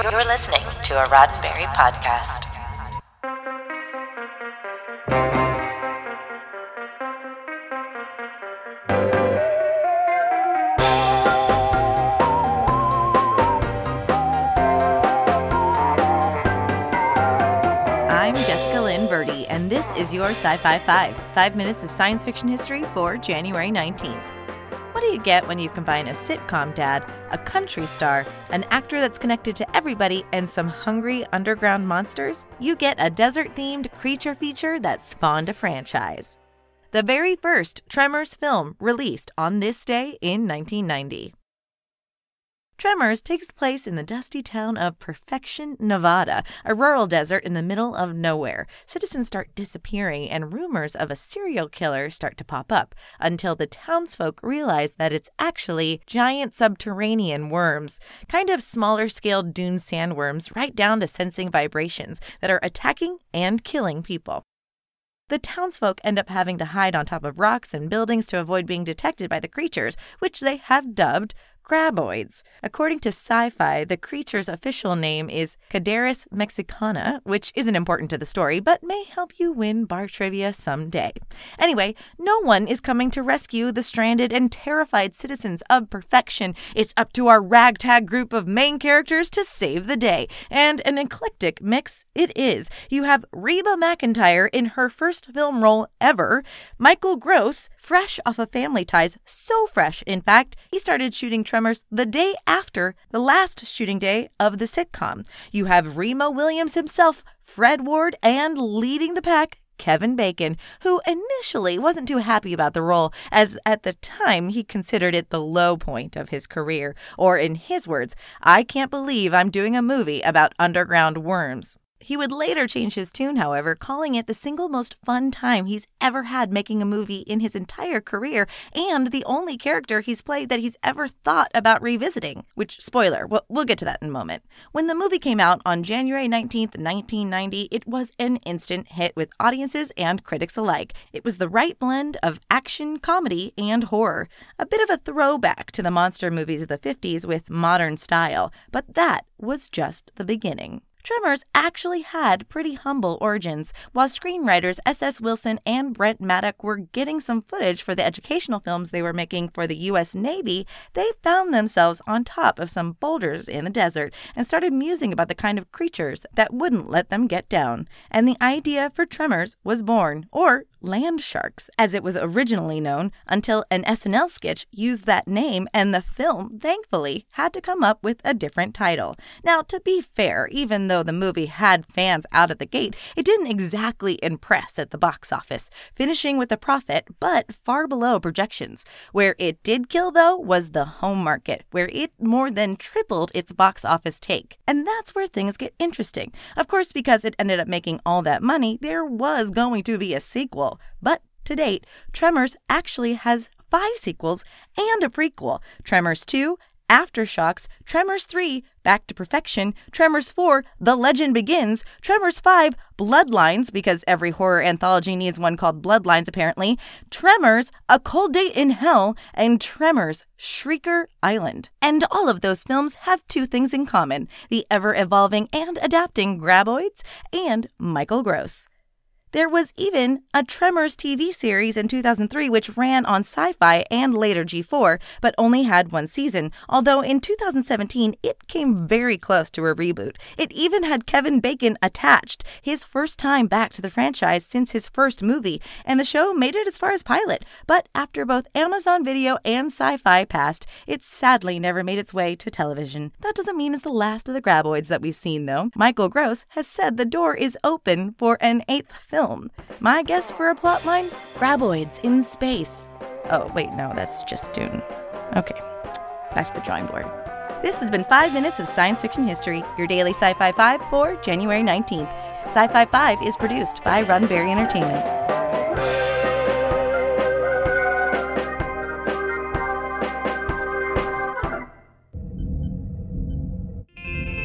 You're listening to a Roddenberry podcast. I'm Jessica Lynn Verdi, and this is your Sci Fi 5, five minutes of science fiction history for January 19th. What do you get when you combine a sitcom dad, a country star, an actor that's connected to everybody, and some hungry underground monsters? You get a desert themed creature feature that spawned a franchise. The very first Tremors film released on this day in 1990. Tremors takes place in the dusty town of Perfection, Nevada, a rural desert in the middle of nowhere. Citizens start disappearing, and rumors of a serial killer start to pop up until the townsfolk realize that it's actually giant subterranean worms, kind of smaller scale dune sandworms, right down to sensing vibrations that are attacking and killing people. The townsfolk end up having to hide on top of rocks and buildings to avoid being detected by the creatures, which they have dubbed graboids. According to sci fi, the creature's official name is Caederus mexicana, which isn't important to the story, but may help you win bar trivia someday. Anyway, no one is coming to rescue the stranded and terrified citizens of perfection. It's up to our ragtag group of main characters to save the day. And an eclectic mix it is. You have Reba McEntire in her first film role ever, Michael Gross, fresh off of Family Ties, so fresh, in fact, he started shooting Tremors the day after the last shooting day of the sitcom. You have Remo Williams himself, Fred Ward, and leading the pack, Kevin Bacon, who initially wasn't too happy about the role, as at the time he considered it the low point of his career. Or, in his words, I can't believe I'm doing a movie about underground worms. He would later change his tune, however, calling it the single most fun time he's ever had making a movie in his entire career and the only character he's played that he's ever thought about revisiting. Which, spoiler, we'll, we'll get to that in a moment. When the movie came out on January 19th, 1990, it was an instant hit with audiences and critics alike. It was the right blend of action, comedy, and horror. A bit of a throwback to the monster movies of the 50s with modern style, but that was just the beginning. Tremors actually had pretty humble origins. While screenwriters S.S. Wilson and Brent Maddock were getting some footage for the educational films they were making for the U.S. Navy, they found themselves on top of some boulders in the desert and started musing about the kind of creatures that wouldn't let them get down. And the idea for Tremors was born, or Land Sharks, as it was originally known, until an SNL sketch used that name, and the film, thankfully, had to come up with a different title. Now, to be fair, even though the movie had fans out at the gate, it didn't exactly impress at the box office, finishing with a profit, but far below projections. Where it did kill, though, was the home market, where it more than tripled its box office take. And that's where things get interesting. Of course, because it ended up making all that money, there was going to be a sequel. But to date, Tremors actually has five sequels and a prequel. Tremors 2, Aftershocks, Tremors 3, Back to Perfection, Tremors 4, The Legend Begins, Tremors 5, Bloodlines, because every horror anthology needs one called Bloodlines apparently, Tremors, A Cold Day in Hell, and Tremors, Shrieker Island. And all of those films have two things in common the ever evolving and adapting Graboids and Michael Gross. There was even a Tremors TV series in 2003 which ran on Sci Fi and later G4, but only had one season, although in 2017 it came very close to a reboot. It even had Kevin Bacon attached, his first time back to the franchise since his first movie, and the show made it as far as pilot. But after both Amazon Video and Sci Fi passed, it sadly never made its way to television. That doesn't mean it's the last of the graboids that we've seen, though. Michael Gross has said the door is open for an eighth film film. My guess for a plotline? Graboids in space. Oh, wait, no, that's just Dune. Okay, back to the drawing board. This has been 5 Minutes of Science Fiction History, your daily Sci Fi 5 for January 19th. Sci Fi 5 is produced by Roddenberry Entertainment.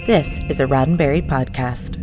This is a Roddenberry podcast.